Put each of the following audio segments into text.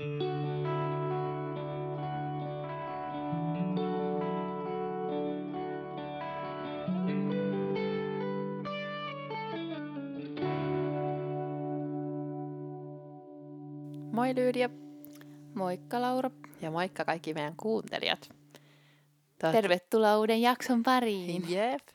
Moi Lyydia Moikka Laura. ja moikka kaikki meidän kuuntelijat. Tuota, Tervetuloa uuden jakson pariin. Jep.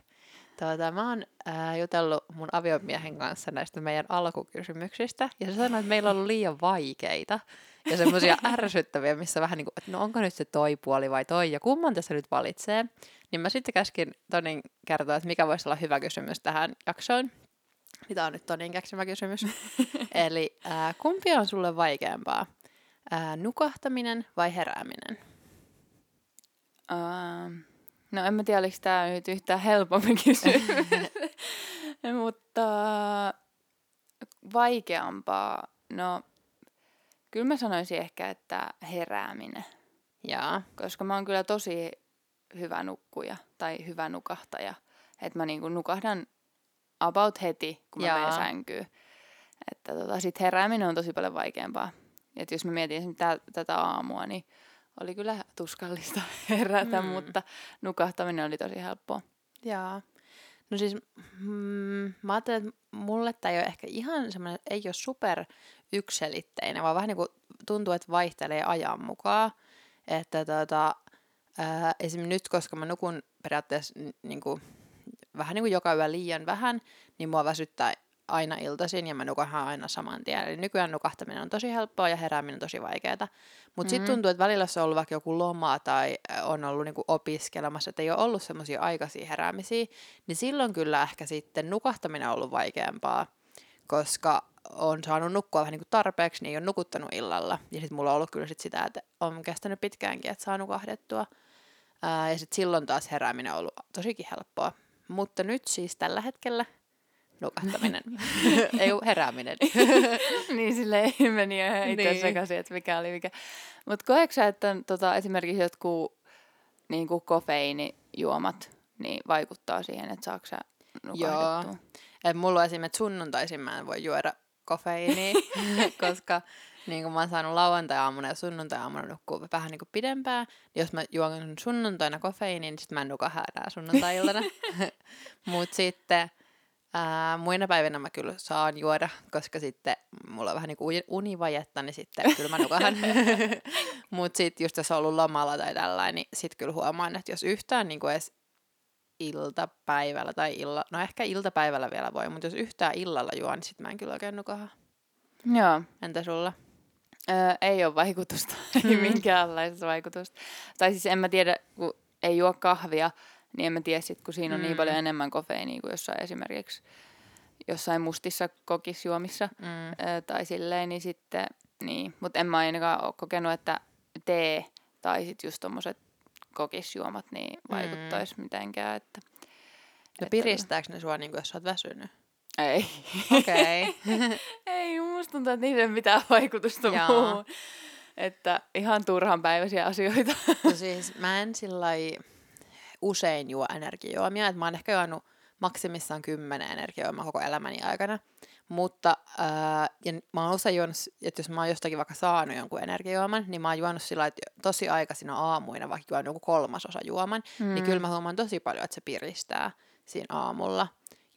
Tuota, mä oon äh, jutellut mun aviomiehen kanssa näistä meidän alkukysymyksistä, ja se sanoi, että meillä on ollut liian vaikeita ja semmoisia ärsyttäviä, missä vähän niin kuin, että no onko nyt se toi puoli vai toi, ja kumman tässä nyt valitsee. Niin mä sitten käskin Tonin kertoa, että mikä voisi olla hyvä kysymys tähän jaksoon. Tää on nyt Tonin keksimä kysymys. Eli äh, kumpi on sulle vaikeampaa? Äh, nukahtaminen vai herääminen? Uh, no en mä tiedä, oliko tämä nyt yhtään helpompi kysymys. Mutta vaikeampaa. No, kyllä mä sanoisin ehkä, että herääminen. Jaa. Koska mä oon kyllä tosi hyvä nukkuja tai hyvä nukahtaja. Että mä niinku nukahdan about heti, kun mä Jaa. menen sänkyyn. Että tota, sit herääminen on tosi paljon vaikeampaa. Et jos mä mietin tä- tätä aamua, niin oli kyllä tuskallista herätä, mm. mutta nukahtaminen oli tosi helppoa. Jaa. No siis mm, mä ajattelen, että mulle tämä ei ole ehkä ihan semmoinen, ei ole super ykselitteinen, vaan vähän niin kuin tuntuu, että vaihtelee ajan mukaan. Että tota, ää, esimerkiksi nyt, koska mä nukun periaatteessa niin kuin, vähän niin kuin joka yö liian vähän, niin mua väsyttää aina iltaisin ja mä nukahan aina saman tien. Eli nykyään nukahtaminen on tosi helppoa ja herääminen on tosi vaikeaa. Mutta mm-hmm. sitten Mhm. tuntuu, että välillä se on ollut vaikka joku loma tai äh, on ollut niinku opiskelemassa, että ei ole ollut semmoisia aikaisia heräämisiä, niin silloin kyllä ehkä sitten nukahtaminen on ollut vaikeampaa, koska on saanut nukkua vähän niinku tarpeeksi, niin ei ole nukuttanut illalla. Ja sitten mulla on ollut kyllä sit sitä, että on kestänyt pitkäänkin, että saa nukahdettua. Ää, ja sitten silloin taas herääminen on ollut tosikin helppoa. Mutta nyt siis tällä hetkellä nukahtaminen, ei herääminen. niin sille ei meni ihan itse Niin. sekaisin, että mikä oli mikä. Mutta koetko että tota, esimerkiksi jotkut niin kuin kofeiinijuomat niin vaikuttaa siihen, että saako sä nukahdettua? Et mulla on esimerkiksi sunnuntaisin mä en voi juoda kofeiiniä, koska niin kun mä oon saanut lauantai-aamuna ja sunnuntai-aamuna nukkua vähän niin kuin pidempään, niin jos mä juon sunnuntaina kofeiiniä, niin sit mä en nukaha enää sunnuntai-iltana. Mut sitten ää, muina päivinä mä kyllä saan juoda, koska sitten mulla on vähän niin kuin univajetta, niin sitten kyllä mä nukahan. Mut sitten just jos on ollut lomalla tai tällainen, niin sit kyllä huomaan, että jos yhtään niin kuin edes iltapäivällä tai illa, no ehkä iltapäivällä vielä voi, mutta jos yhtään illalla juo, niin sit mä en kyllä oikein nukaha. Joo. Entä sulla? Öö, ei ole vaikutusta, ei Mm. minkäänlaista vaikutusta. Tai siis en mä tiedä, kun ei juo kahvia, niin en mä tiedä sit, kun siinä on Mm. niin paljon enemmän kofeiiniä kuin jossain esimerkiksi jossain mustissa kokisjuomissa Mm. öö, tai silleen, niin sitten, niin. Mutta en mä ainakaan ole kokenut, että tee tai sit just tommoset kokisjuomat niin vaikuttaisi mitenkään, että No Että- piristääkö ne sua, niin kuin, jos sä oot väsynyt? ei. Okei. Okay. ei, musta tuntuu, että niiden mitään vaikutusta Jaa. muuhun. Että ihan turhan päiväisiä asioita. no siis mä en sillä usein juo energiajuomia, että mä oon ehkä juonut maksimissaan kymmenen energiajuomaa koko elämäni aikana. Mutta ää, ja mä oon usein juonut, että jos mä oon jostakin vaikka saanut jonkun energiajuoman, niin mä oon juonut sillä että tosi aikaisina aamuina, vaikka juonut joku kolmasosa juoman, mm. niin kyllä mä huomaan tosi paljon, että se piristää siinä aamulla.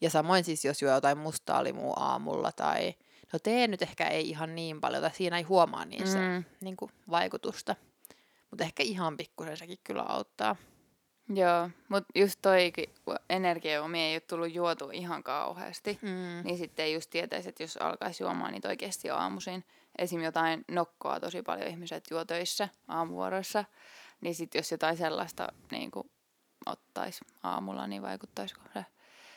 Ja samoin siis, jos juo jotain mustaa limua aamulla tai, no tee nyt ehkä ei ihan niin paljon, tai siinä ei huomaa niin se Mm. niin kuin, vaikutusta. Mutta ehkä ihan pikkusen sekin kyllä auttaa. Joo, mutta just toi, energiajuomia ei ole tullut juotu ihan kauheasti, Mm. niin sitten just tietäisi, että jos alkaisi juomaan niitä oikeasti jo aamuisin. Esim. jotain nokkoa tosi paljon ihmiset juo töissä aamuvuoroissa, niin sitten jos jotain sellaista niin ottaisi aamulla, niin vaikuttaisiko se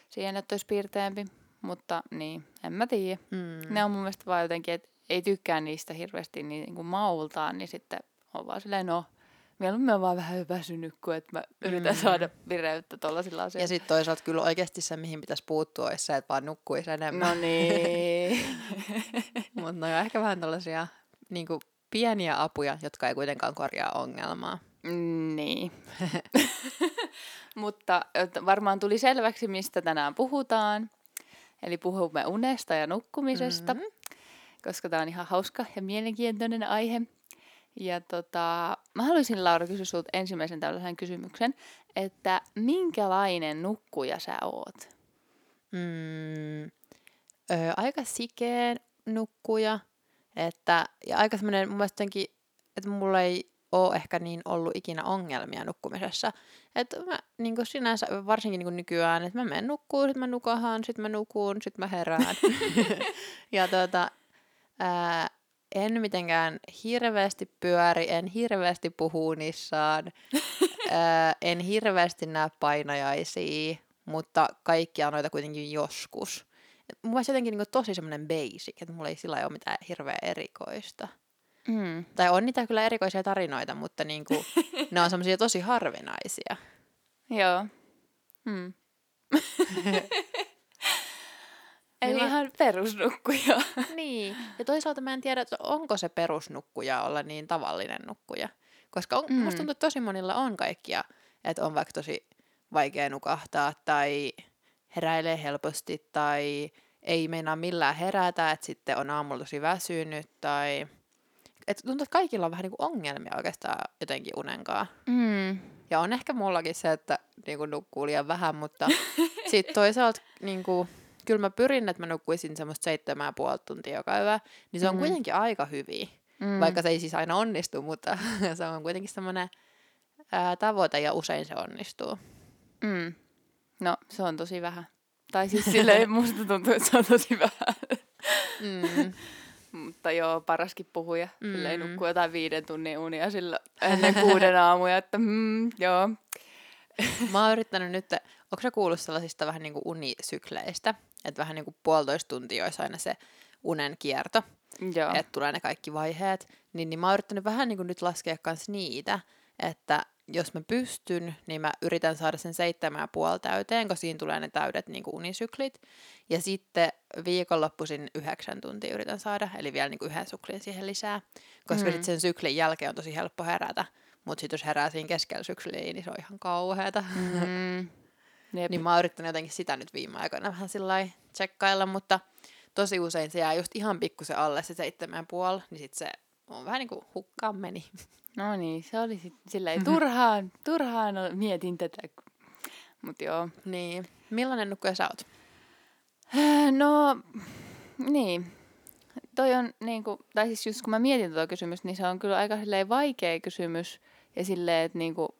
siihen, että olisi piirteempi. Mutta niin, en mä tiedä. Mm. Ne on mun mielestä vaan jotenkin, että ei tykkää niistä hirveästi niin kuin maultaan, niin sitten on vaan silleen, no, mieluummin on vaan vähän väsynyt, kuin että mä yritän Mm. saada vireyttä tuollaisilla Ja asioilla. sitten toisaalta kyllä oikeasti se, mihin pitäisi puuttua, olisi se, että vaan nukkuisi enemmän. No niin. Mutta ne on ehkä vähän tällaisia niin kuin, pieniä apuja, jotka ei kuitenkaan korjaa ongelmaa. niin. Mutta varmaan tuli selväksi, mistä tänään puhutaan. Eli puhumme unesta ja nukkumisesta, Mhm. koska tämä on ihan hauska ja mielenkiintoinen aihe. Ja tota, mä haluaisin Laura kysyä sulta ensimmäisen tällaisen kysymyksen, että minkälainen nukkuja sä oot? Mm, ö, aika sikeen nukkuja. Että, ja aika semmoinen, mun mielestä jotenkin, että mulla ei ole ehkä niin ollut ikinä ongelmia nukkumisessa. Että mä niin kuin sinänsä, varsinkin niin kuin nykyään, että mä menen nukkuun, sit mä nukahan, sit mä nukuun, sit mä herään. ja tota, ää, en mitenkään hirveästi pyöri, en hirveästi puhu unissaan, ää, en hirveästi näe painajaisia, mutta kaikkia noita kuitenkin joskus. Mun mielestä jotenkin niin tosi semmoinen basic, että mulla ei sillä ole mitään hirveä erikoista. Mm. Tai on niitä kyllä erikoisia tarinoita, mutta niin kuin, ne on semmoisia tosi harvinaisia. Joo. Mm. Eli Niin mä- ihan perusnukkuja. Niin, ja toisaalta mä en tiedä, että onko se perusnukkuja olla niin tavallinen nukkuja. Koska on. Mm. musta tuntuu, että tosi monilla on kaikkia, että on vaikka tosi vaikea nukahtaa tai heräilee helposti tai ei meinaa millään herätä, että sitten on aamulla tosi väsynyt tai... Et tuntuu, että kaikilla on vähän niin kuin ongelmia oikeastaan jotenkin unenkaan. Mm. Ja on ehkä mullakin se, että niin kuin nukkuu liian vähän, mutta sitten toisaalta niin kuin, kyllä mä pyrin, että mä nukkuisin semmoista seitsemän ja puoli tuntia joka yö, niin se on Mhm. kuitenkin aika hyvin. Mm. Vaikka se ei siis aina onnistu, mutta se on kuitenkin semmoinen ää, tavoite ja usein se onnistuu. Mm. No, se on tosi vähän. Tai siis silleen musta tuntuu, että se on tosi vähän. Mm. Mutta joo, paraskin puhuja. Mm. Silleen Mm. nukkuu jotain viiden tunnin unia sillä ennen kuuden aamuja, että mm, joo. Mä oon yrittänyt nyt, onko sä kuullut sellaisista vähän niin kuin unisykleistä, että vähän niin kuin puolitoista tuntia olisi aina se unen kierto. Joo. että tulee ne kaikki vaiheet, niin, niin mä oon yrittänyt vähän niin kuin nyt laskea kans niitä, että jos mä pystyn, niin mä yritän saada sen seitsemän puoli täyteen, kun siinä tulee ne täydet niin kuin unisyklit. Ja sitten viikonloppuisin yhdeksän tuntia yritän saada, eli vielä niin kuin yhden syklin siihen lisää. Koska Mm. sitten sen syklin jälkeen on tosi helppo herätä. Mutta sitten jos herää siinä keskellä sykliä, niin se on ihan kauheata. Mm. Jep. Niin mä oon yrittänyt jotenkin sitä nyt viime aikoina vähän sillä tsekkailla, mutta tosi usein se jää just ihan pikkusen alle se seitsemän puoli, niin sit se on vähän niin kuin hukkaan meni. No niin, se oli sitten silleen turhaan, turhaan ol- mietin tätä. Mut joo. Niin. Millainen nukkuja sä oot? No, niin. Toi on niinku, tai siis just kun mä mietin tuota kysymystä, niin se on kyllä aika silleen vaikea kysymys. Ja silleen, että niinku,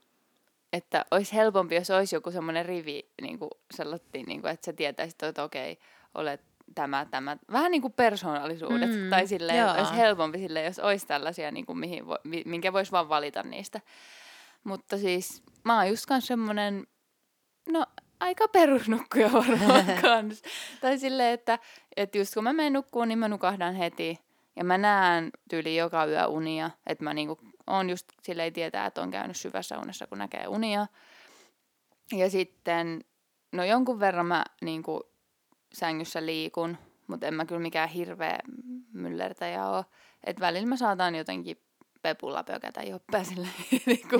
että olisi helpompi, jos olisi joku semmoinen rivi, niinku sellainen, niinku, että sä tietäisit, että okei, olet tämä, tämä. Vähän niin kuin persoonallisuudet. Mm, tai silleen, joo. olisi helpompi silleen, jos olisi tällaisia, niinku, mihin vo, mi- minkä voisi vaan valita niistä. Mutta siis mä oon just kans semmonen, no aika perusnukkuja varmaan kans. tai silleen, että, että just kun mä menen nukkuun, niin mä nukahdan heti. Ja mä näen tyyli joka yö unia. Että mä niinku on just silleen tietää, että on käynyt syvässä unessa, kun näkee unia. Ja sitten, no jonkun verran mä niinku sängyssä liikun, mutta en mä kyllä mikään hirveä myllertäjä ole. Että välillä mä saatan jotenkin pepulla pökätä joppea silleen, niin kun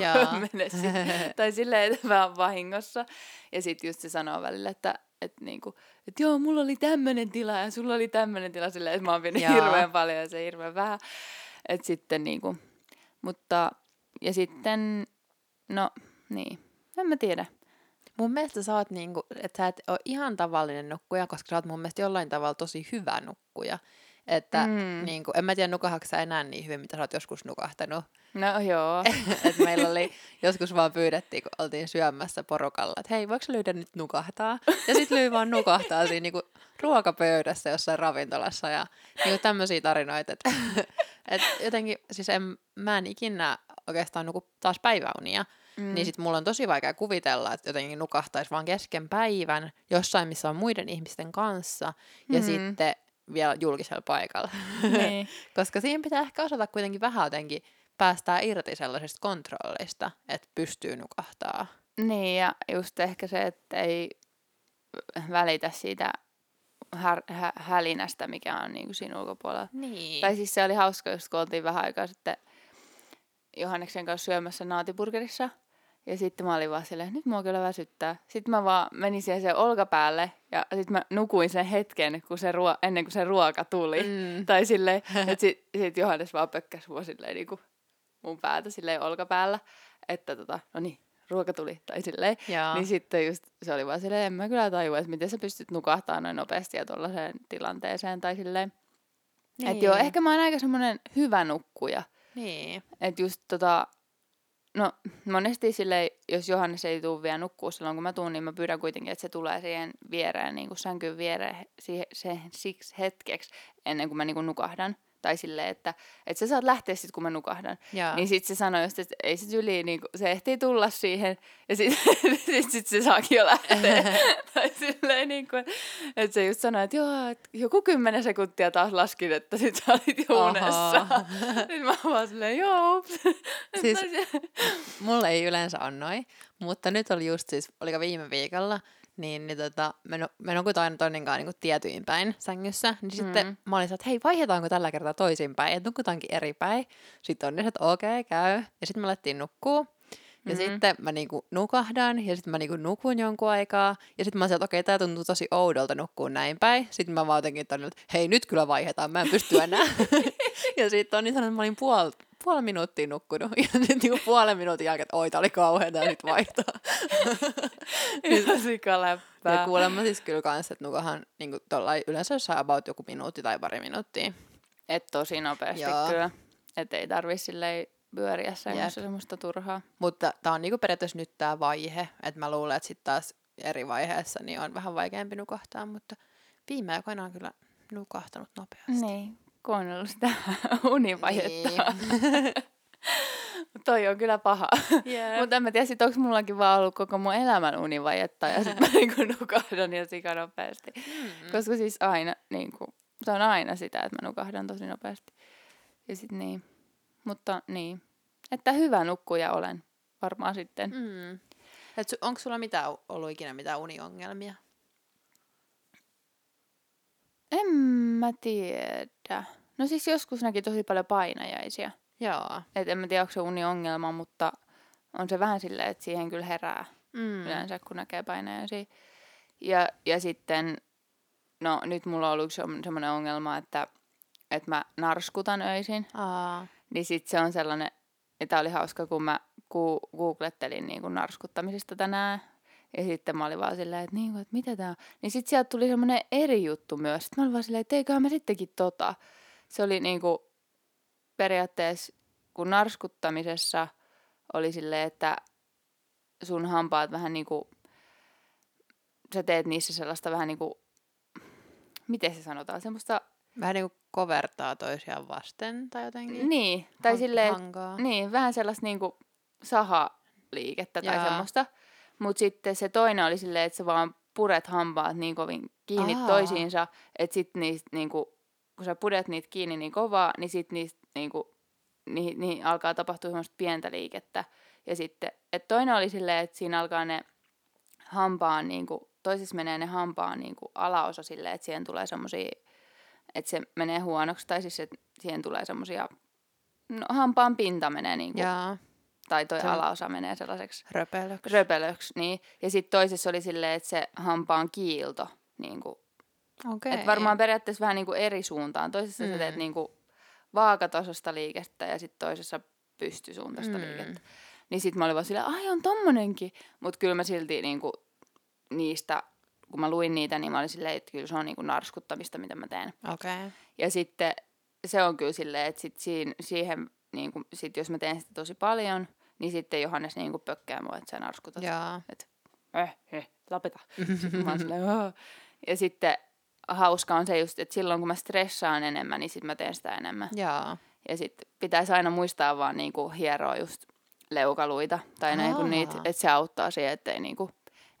mene sit- tai silleen, että mä oon vahingossa. Ja sit just se sanoo välillä, että että niinku, et joo, mulla oli tämmönen tila ja sulla oli tämmönen tila silleen, että mä oon vienyt hirveän paljon ja se hirveän vähän. Et sitten niinku, mutta, ja sitten, no niin, en mä tiedä. Mun mielestä sä oot niinku, että sä et ole ihan tavallinen nukkuja, koska sä oot mun mielestä jollain tavalla tosi hyvä nukkuja. Että Mm. mm. niinku, en mä tiedä nukahatko sä enää niin hyvin, mitä sä oot joskus nukahtanut. No joo. Et meillä oli, joskus vaan pyydettiin, kun oltiin syömässä porukalla, että hei, voiko lyydä nyt nukahtaa? Ja sitten Lyy vaan nukahtaa siinä niinku ruokapöydässä jossain ravintolassa ja niinku tämmöisiä tarinoita. Että et jotenkin, siis en, mä en ikinä oikeastaan nuku taas päiväunia, mm. niin sit mulla on tosi vaikea kuvitella, että jotenkin nukahtaisi vaan kesken päivän jossain, missä on muiden ihmisten kanssa ja Mm. sitten vielä julkisella paikalla. niin. Koska siinä pitää ehkä osata kuitenkin vähän jotenkin päästää irti sellaisesta kontrollista, että pystyy nukahtaa. Niin, ja just ehkä se, että ei välitä siitä här, hä, hälinästä, mikä on niin kuin siinä ulkopuolella. Niin. Tai siis se oli hauska, just kun oltiin vähän aikaa sitten Johanneksen kanssa syömässä naatiburgerissa. Ja sitten mä olin vaan silleen, nyt mua kyllä väsyttää. Sitten mä vaan menin siihen sen olkapäälle ja sitten mä nukuin sen hetken, kun se ruo- ennen kuin se ruoka tuli. Mm. Tai silleen, että sit, sit Johannes vaan pökkäs mua silleen niinku mun päätä silleen olkapäällä, että tota, no niin, ruoka tuli, tai silleen. Joo. Niin sitten just se oli vaan silleen, en mä kyllä tajua, että miten sä pystyt nukahtamaan noin nopeasti ja tuollaiseen tilanteeseen tai silleen. Niin. Että joo, ehkä mä oon aika semmoinen hyvä nukkuja. Niin. Että just tota, no monesti silleen, jos Johannes ei tule vielä nukkuu silloin kun mä tuun, niin mä pyydän kuitenkin, että se tulee siihen viereen, niin kuin sänkyyn viereen siihen, se, siksi hetkeksi ennen kuin mä niin kuin nukahdan. Tai silleen, että, että sä saat lähteä sitten, kun mä nukahdan. Joo. Niin sitten se sanoi just, että ei se yli, niin se ehtii tulla siihen, ja sitten sit, sit se saakin jo lähteä. tai silleen niin kuin, että se just sanoi, että joo, että joku kymmenen sekuntia taas laskin, että sit sä olit jo unessa. Sitten mä vaan silleen, joo. Siis mulla ei yleensä ole noin, mutta nyt oli just siis, oliko viime viikolla, niin, niin tota, me, nu, me nukutaan aina toinen kanssa niin tietyin päin sängyssä, niin sitten Mm. mä olin että hei, vaihdetaanko tällä kertaa toisinpäin, että nukutaankin eri päin. Sitten on niin, että okei, okay, käy. Ja sitten me alettiin nukkuu. Ja Mhm. sitten mä niinku nukahdan ja sitten mä niinku nukun jonkun aikaa. Ja sitten mä sanoin, että okei, tää tuntuu tosi oudolta nukkua näin päin. Sitten mä vaan jotenkin todennut, että hei nyt kyllä vaihdetaan, mä en pysty enää. ja sitten on niin sanonut, että mä olin puoli, puoli minuuttia nukkunut. Ja sitten niinku puolen minuutin jälkeen, että oi, tää oli kauheeta nyt vaihtaa. Ihan sikaläppää. ja kuulemma siis kyllä kans, että nukahan niinku tollai, yleensä jossain about joku minuutti tai pari minuuttia. Et tosi nopeasti Joo. kyllä. Että ei tarvi silleen pyöriä sängyssä Jep. semmoista turhaa. Mutta tää on niinku periaatteessa nyt tää vaihe, että mä luulen, että sitten taas eri vaiheessa niin on vähän vaikeampi nukahtaa, mutta viime aikoina on kyllä nukahtanut nopeasti. Niin, kuunnellut sitä univajetta. Niin. Toi on kyllä paha. Yeah. Mutta en mä tiedä, sit onko mullakin vaan ollut koko mun elämän univajetta ja sitten mä niinku nukahdan jo sika nopeasti. Mm. Koska siis aina, niinku, se on aina sitä, että mä nukahdan tosi nopeasti. Ja sit niin. Mutta niin. Että hyvä nukkuja olen varmaan sitten. Mm. Et su- onko sulla mitään ollut ikinä mitään uniongelmia? En mä tiedä. No siis joskus näki tosi paljon painajaisia. Joo. Et en mä tiedä, onko se uniongelma, mutta on se vähän silleen, että siihen kyllä herää Mm. yleensä, kun näkee painajaisia. Ja, ja sitten, no nyt mulla on ollut semmoinen ongelma, että, että mä narskutan öisin. Aa. Niin sit se on sellainen, että oli hauska, kun mä googlettelin niin kuin narskuttamisesta tänään. Ja sitten mä olin vaan silleen, että, niin, kuin, että mitä tää on. Niin sit sieltä tuli semmoinen eri juttu myös. Sitten mä olin vaan silleen, että eiköhän mä sittenkin tota. Se oli niin kuin periaatteessa, kun narskuttamisessa oli silleen, että sun hampaat vähän niin kuin, sä teet niissä sellaista vähän niin kuin, miten se sanotaan, semmoista, Vähän niinku kovertaa toisiaan vasten tai jotenkin. niin, tai Han- silleen, hankaa. Niin, vähän sellaista niinku sahaliikettä tai Jaa. semmoista. Mutta sitten se toinen oli silleen, että sä vaan puret hampaat niin kovin kiinni Aa. toisiinsa, että sit niistä niinku, kun sä puret niitä kiinni niin kovaa, niin sit niistä niinku, niihin, niihin alkaa tapahtua semmoista pientä liikettä. Ja sitten, että toinen oli silleen, että siinä alkaa ne hampaan, niinku, toisessa menee ne hampaan niinku alaosa silleen, että siihen tulee semmoisia, että se menee huonoksi, tai siis että siihen tulee semmoisia, no hampaan pinta menee niinku, Jaa. Tai toi on- alaosa menee sellaiseksi Röpelöksi. röpelöksi, niin. Ja sitten toisessa oli silleen, että se hampaan kiilto, niin kuin, Okei. että varmaan periaatteessa vähän niin kuin eri suuntaan. Toisessa mm. sä Mm. teet niin kuin vaakatasosta liikettä ja sitten toisessa pystysuuntaista Mm. mm. liikettä. Niin sitten mä olin vaan silleen, ai on tommonenkin. Mutta kyllä mä silti niin kuin, niistä, kun mä luin niitä, niin mä olin silleen, että kyllä se on niin kuin narskuttamista, mitä mä teen. Okay. Ja sitten se on kyllä silleen, että sit siihen, siihen niin kuin, sit jos mä teen sitä tosi paljon, niin sitten Johannes niin kuin pökkää mua, että sä narskutat. Jaa. eh, eh, lopeta. Sitten mä oon silleen, ja sitten hauska on se just, että silloin kun mä stressaan enemmän, niin sitten mä teen sitä enemmän. Jaa. Ja sitten pitäisi aina muistaa vaan niinku hieroa just leukaluita tai näin kun niitä, että se auttaa siihen, ettei niinku,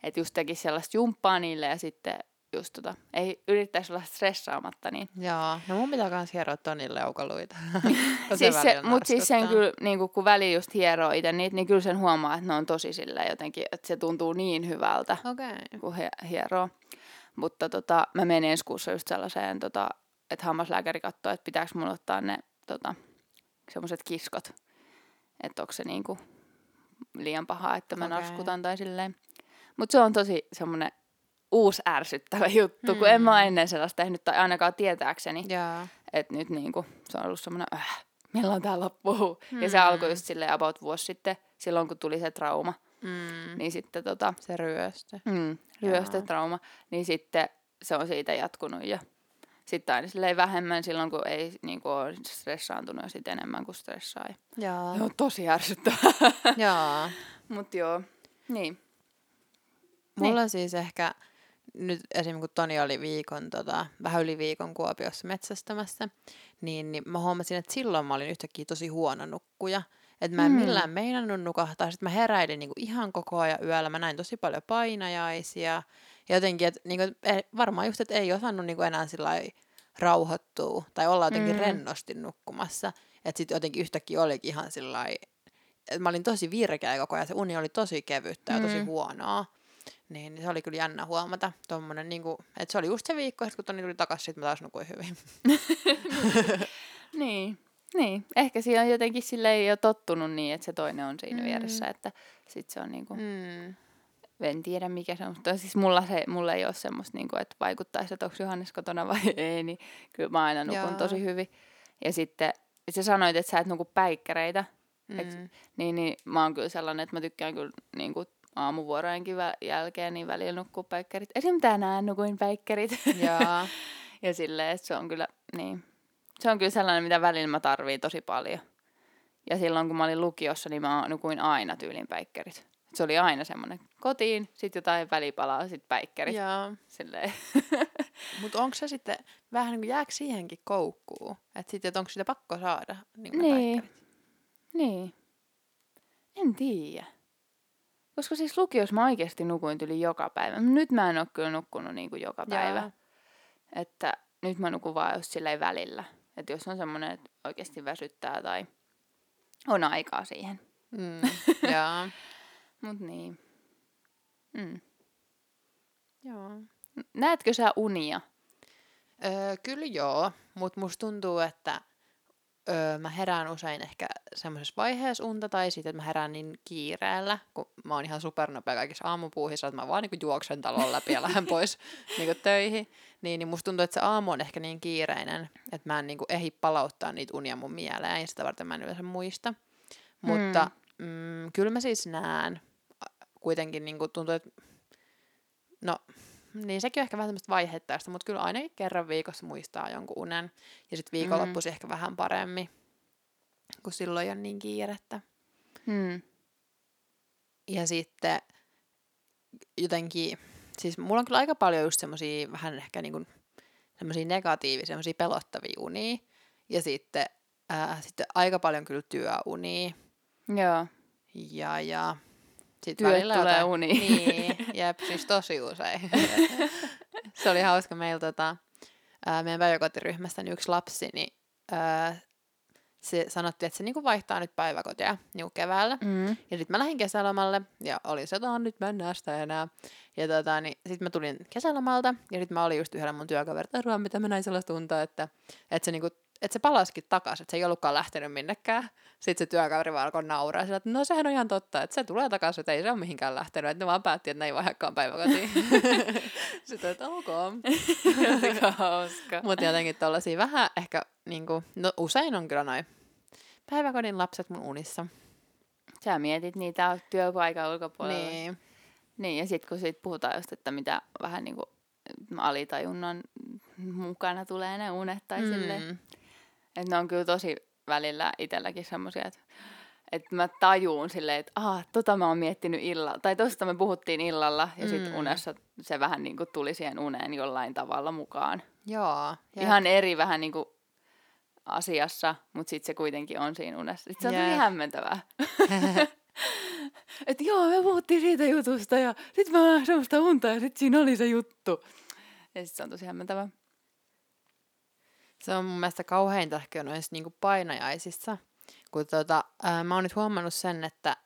että just tekisi sellaista jumppaa niille ja sitten just tota, ei yrittäisi olla stressaamatta, niin Jaa. No mun pitää kans hieroa tonin leukaluita. Kun siis se, mutta siis sen kyllä, niin kun väli just hieroo itse niitä, niin kyllä sen huomaa, että ne on tosi silleen jotenkin, että se tuntuu niin hyvältä. Okay. kun he, hieroo. Mutta tota, mä menen ensi kuussa just sellaiseen, tota, että hammaslääkäri katsoo, että pitääkö mulla ottaa ne tota, semmoiset kiskot. Että onko se niinku liian paha, että mä okay. narskutan tai silleen. Mutta se on tosi semmoinen uusi ärsyttävä juttu, kun en mä Mm. ole ennen sellaista tehnyt, tai ainakaan tietääkseni. Jaa. Että nyt niinku, se on ollut semmoinen, äh, milloin tää loppuu. Mm. Ja se alkoi just silleen about vuosi sitten, silloin kun tuli se trauma. Mm. Niin sitten tota, Se ryöstö. mm, ryöstötrauma, niin sitten se on siitä jatkunut ja sitten aina silleen vähemmän silloin, kun ei niin kuin, ole stressaantunut ja sitten enemmän kuin stressaa. Ja Joo. se on tosi ärsyttävää. Joo. Mut joo, niin. Mulla siis ehkä nyt esim. kun Toni oli viikon, tota, vähän yli viikon Kuopiossa metsästämässä, niin, niin mä huomasin, että silloin mä olin yhtäkkiä tosi huono nukkuja. Että mä en Mm. millään meinannut nukahtaa. Sitten mä heräilin niinku ihan koko ajan yöllä. Mä näin tosi paljon painajaisia. Ja jotenkin, että niinku, et varmaan just, että ei osannut niinku enää sillä rauhoittua. Tai olla jotenkin Mm. rennosti nukkumassa. Että sitten jotenkin yhtäkkiä olikin ihan sillä että mä olin tosi virkeä koko ajan. Se uni oli tosi kevyttä ja tosi Mm. huonoa. Niin se oli kyllä jännä huomata. Tommonen, niinku, että se oli just se viikko, sit kun Toni tuli takaisin, sit mä taas nukuin hyvin. Niin, niin. Ehkä siinä on jotenkin sille ei ole tottunut niin, että se toinen on siinä Mm. vieressä, että sit se on niinku, mm. Mm. en tiedä mikä se on, mutta siis mulla, se, mulla ei ole semmoista, niinku, että vaikuttaisi, että onko Johannes kotona vai ei, niin kyllä mä aina nukun Jaa. tosi hyvin. Ja sitten sä sanoit, että sä et nuku päikkäreitä, Eks- Mm. niin, niin mä oon kyllä sellainen, että mä tykkään kyllä niinku, aamuvuorojenkin vä- jälkeen niin välillä nukkuu päikkärit. Esim. tänään nukuin päikkärit. Jaa. Ja silleen, että se on kyllä, niin. Se on kyllä sellainen, mitä välillä mä tarviin tosi paljon. Ja silloin, kun mä olin lukiossa, niin mä nukuin aina tyylin päikkärit. Se oli aina semmoinen kotiin, sitten jotain välipalaa, sitten päikkärit. Jaa. Silleen. Mutta onko se sitten vähän niin kuin jääkö siihenkin koukkuun? Että sitten, että onko sitä pakko saada niin kuin Niin. päikkärit? niin. En tiedä. Koska siis lukiossa mä oikeasti nukuin tyli joka päivä. Nyt mä en ole kyllä nukkunut niin kuin joka päivä. Jaa. Että nyt mä nukun vaan just silleen välillä. Että jos on semmoinen, että oikeasti väsyttää tai on aikaa siihen. Mm. Jaa. Mut niin. Mm. Joo. Näetkö sä unia? Öö, kyllä joo, mutta musta tuntuu, että öö, mä herään usein ehkä semmoisessa vaiheessa unta tai sitten, että mä herään niin kiireellä, kun mä oon ihan supernopea kaikissa aamupuuhissa, että mä vaan niinku juoksen talon läpi ja lähden pois niinku töihin. Niin, niin musta tuntuu, että se aamu on ehkä niin kiireinen, että mä en niinku ehdi palauttaa niitä unia mun mieleen ja sitä varten mä en yleensä muista. Mutta mm, kyllä mä siis näen kuitenkin niinku tuntuu, että no niin sekin on ehkä vähän semmoista vaiheittaista, mutta kyllä ainakin kerran viikossa muistaa jonkun unen. Ja sitten viikonloppuisin ehkä vähän paremmin, kun silloin ole niin kiirettä. Hmm. Ja sitten jotenkin, siis mulla on kyllä aika paljon just semmosia vähän ehkä niinku semmosia negatiivisia, semmosia pelottavia unia. Ja sitten, ää, sitten aika paljon kyllä työunia. Joo. Ja, ja sit Työt tulee jotain- uniin. Niin, jep, siis tosi usein. se oli hauska meillä tota, ää, meidän päiväkotiryhmästä niin yksi lapsi, niin ää, se sanottiin, että se niinku vaihtaa nyt päiväkotia niinku keväällä. Mm. Ja sitten mä lähdin kesälomalle ja oli se, että nyt mä en näe sitä enää. Ja tota, niin sitten mä tulin kesälomalta ja sitten mä olin just yhdellä mun työkaverilla, mitä mä näin sellaista tuntoa, että, että se niinku että se palasikin takaisin, että se ei ollutkaan lähtenyt minnekään. Sitten se työkaveri vaan alkoi nauraa sillä, että no sehän on ihan totta, että se tulee takaisin, että ei se ole mihinkään lähtenyt, että ne vaan päätti, että ne ei vaihdakaan päiväkotiin. Sitten, että ok. Hauska. Mutta jotenkin tollasia vähän ehkä, niinku, no usein on kyllä noin päiväkodin lapset mun unissa. Sä mietit niitä työpaikan ulkopuolella. Niin. Niin, ja sitten kun siitä puhutaan just, että mitä vähän niin kuin alitajunnan mukana tulee ne unet tai mm. silleen. Että ne on kyllä tosi välillä itselläkin semmoisia, että, että mä tajuun silleen, että ah, tota mä oon miettinyt illalla. Tai tosta me puhuttiin illalla ja sitten Mm. unessa se vähän niin kuin tuli siihen uneen jollain tavalla mukaan. Joo. jep. Ihan eri vähän niin kuin asiassa, mutta sitten se kuitenkin on siinä unessa. Sit se on tosi hämmentävää. että joo, me puhuttiin siitä jutusta ja sitten mä näin semmoista unta ja sitten siinä oli se juttu. Ja sitten se on tosi hämmentävää. Se on mun mielestä kauheinta ehkä noissa niinku painajaisissa. Kun tota, ää, mä oon nyt huomannut sen, että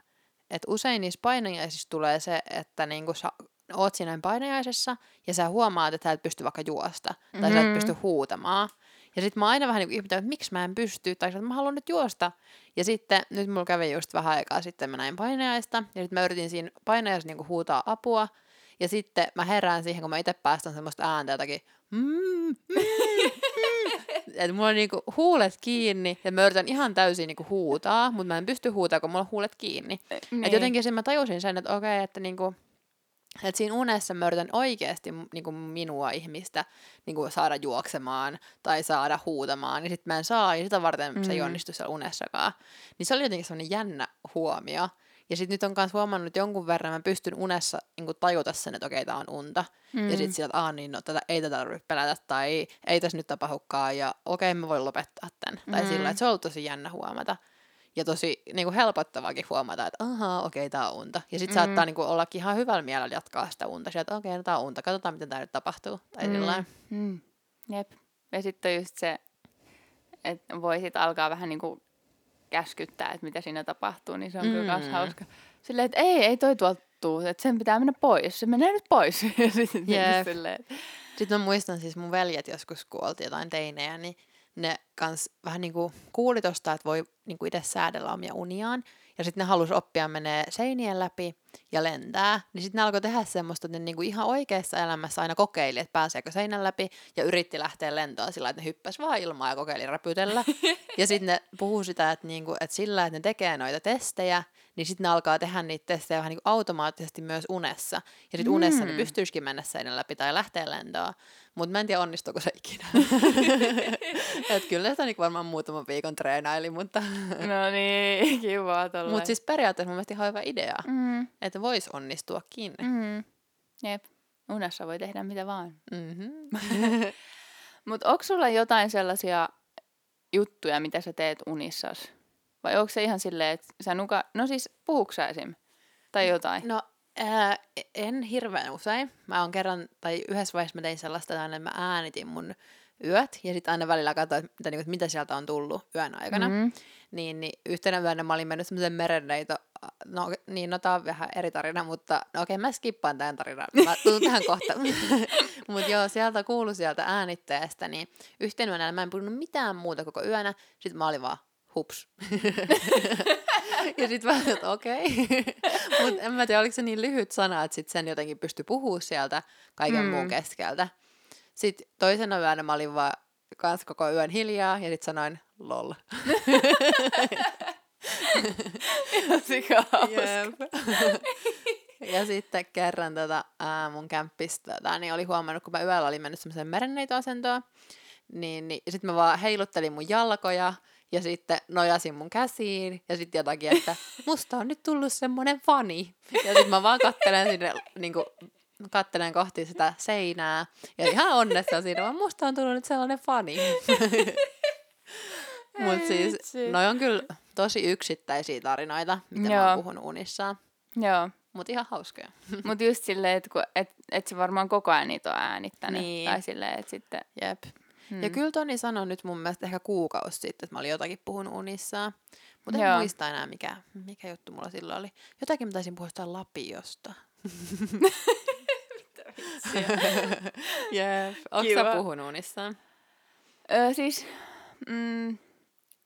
et usein niissä painajaisissa tulee se, että niinku sä oot siinä painajaisessa ja sä huomaat, että sä et pysty vaikka juosta. Tai mm-hmm. sä et Mhm. pysty huutamaan. Ja sitten mä aina vähän niin että miksi mä en pysty, tai että mä haluan nyt juosta. Ja sitten nyt mulla kävi just vähän aikaa sitten, mä näin painajaista, ja sitten mä yritin siinä painajaisessa niinku huutaa apua, Ja sitten mä herään siihen, kun mä itse päästän semmoista ääntä jotakin, mm, mm, mm. että mulla on niinku huulet kiinni ja mä yritän ihan täysin niinku huutaa, mutta mä en pysty huutaa, kun mulla on huulet kiinni. Niin. Et jotenkin sen mä tajusin sen, että okei, että niinku, et siinä unessa mä yritän oikeasti niinku minua ihmistä niinku saada juoksemaan tai saada huutamaan, niin sitten mä en saa, ja sitä varten mm. se ei Mm. onnistu siellä unessakaan. Niin se oli jotenkin semmoinen jännä huomio. Ja sitten nyt on myös huomannut että jonkun verran, mä pystyn unessa niinku tajuta sen, että okei, tää on unta. Mm. Ja sitten sieltä, aah niin, no tätä, ei tätä tarvitse pelätä, tai ei tässä nyt tapahdukaan, ja okei, mä voin lopettaa tämän. Tai Mm. sillä, että se on ollut tosi jännä huomata. Ja tosi niinku helpottavaakin huomata, että ahaa, okei, tää on unta. Ja sitten Mm. saattaa niinku ollakin ihan hyvällä mielellä jatkaa sitä unta. Sieltä, että okei, no tää on unta, katsotaan, miten tää nyt tapahtuu. Tai mm. sillä Mm. Jep. Ja sitten on just se, että voi sit alkaa vähän niinku käskyttää, että mitä siinä tapahtuu, niin se on mm. kyllä myös hauska. Silleen, että ei, ei toi tuolta tuu, että sen pitää mennä pois. Se menee nyt pois. ja sitten silleen, että- Sitten mä muistan siis mun veljet joskus, kun oltiin jotain teinejä, niin ne kans vähän niinku kuuli tosta, että voi niinku itse säädellä omia uniaan. Ja sitten ne halusi oppia menee seinien läpi ja lentää. Niin sitten ne alkoi tehdä semmoista, että ne niinku ihan oikeassa elämässä aina kokeili, että pääseekö seinän läpi. Ja yritti lähteä lentoon sillä, että ne hyppäsi vaan ilmaa ja kokeili räpytellä. ja sitten ne puhuu sitä, että, niinku, että sillä, että ne tekee noita testejä, niin sitten ne alkaa tehdä niitä testejä vähän niinku automaattisesti myös unessa. Ja sitten unessa ne Mm. pystyisikin mennä seinän läpi tai lähteä lentoon. Mutta mä en tiedä, onnistuuko se ikinä. Et kyllä sitä niinku varmaan muutaman viikon treenaili, mutta... No niin, kiva tolleen. Mutta siis periaatteessa mun mielestä ihan hyvä idea, Mm, että voisi onnistuakin. mm. Jep. Unessa voi tehdä mitä vaan. Mm-hmm. Mutta onko sulla jotain sellaisia juttuja, mitä sä teet unissas? Vai onko se ihan silleen, että sä nuka... No siis, puhuuko esim? Tai jotain? No, ää, en hirveän usein. Mä oon kerran, tai yhdessä vaiheessa mä tein sellaista, että aina mä äänitin mun yöt, ja sitten aina välillä katsoin, että mitä, niinku, mitä sieltä on tullut yön aikana. Mm. Niin, niin yhtenä yönä mä olin mennyt semmoisen merenneito, no niin, no tää on vähän eri tarina, mutta no okei, mä skippaan tämän tarinan, mä tulen tähän kohta. mutta joo, sieltä kuului sieltä äänitteestä, niin yhtenä yönä mä en puhunut mitään muuta koko yönä, sit mä olin vaan hups. ja sit mä olin, että okei. mutta en mä tiedä, oliko se niin lyhyt sana, että sit sen jotenkin pystyi puhua sieltä kaiken Mm. muun keskeltä. Sitten toisena yönä mä olin vaan kans koko yön hiljaa ja sit sanoin lol. Sika Jep. ja sitten kerran tota, ää, mun kämppistä, tota, niin oli huomannut, kun mä yöllä olin mennyt semmoiseen merenneitoasentoon, niin, niin sitten mä vaan heiluttelin mun jalkoja ja sitten nojasin mun käsiin ja sitten jotakin, että musta on nyt tullut semmonen fani. Ja sitten mä vaan kattelen sinne, niinku, kattelen kohti sitä seinää ja ihan onnessa siinä, vaan musta on tullut nyt sellainen fani. Mutta siis noi on kyllä tosi yksittäisiä tarinoita, mitä mä Joo. oon puhunut unissaan. Joo. Mutta ihan hauskoja. Mutta just silleen, että et, et se varmaan koko ajan niitä on äänittänyt. Niin. Tai silleen, että sitten... Jep. Hmm. Ja kyllä Toni sanoi nyt mun mielestä ehkä kuukausi sitten, että mä olin jotakin puhunut unissaan. Mutta en Joo. muista enää, mikä, mikä juttu mulla silloin oli. Jotakin mä taisin puhua jostain Lapiosta. Jep. Onko sä Kiva. puhunut unissaan? Öö, siis, mm,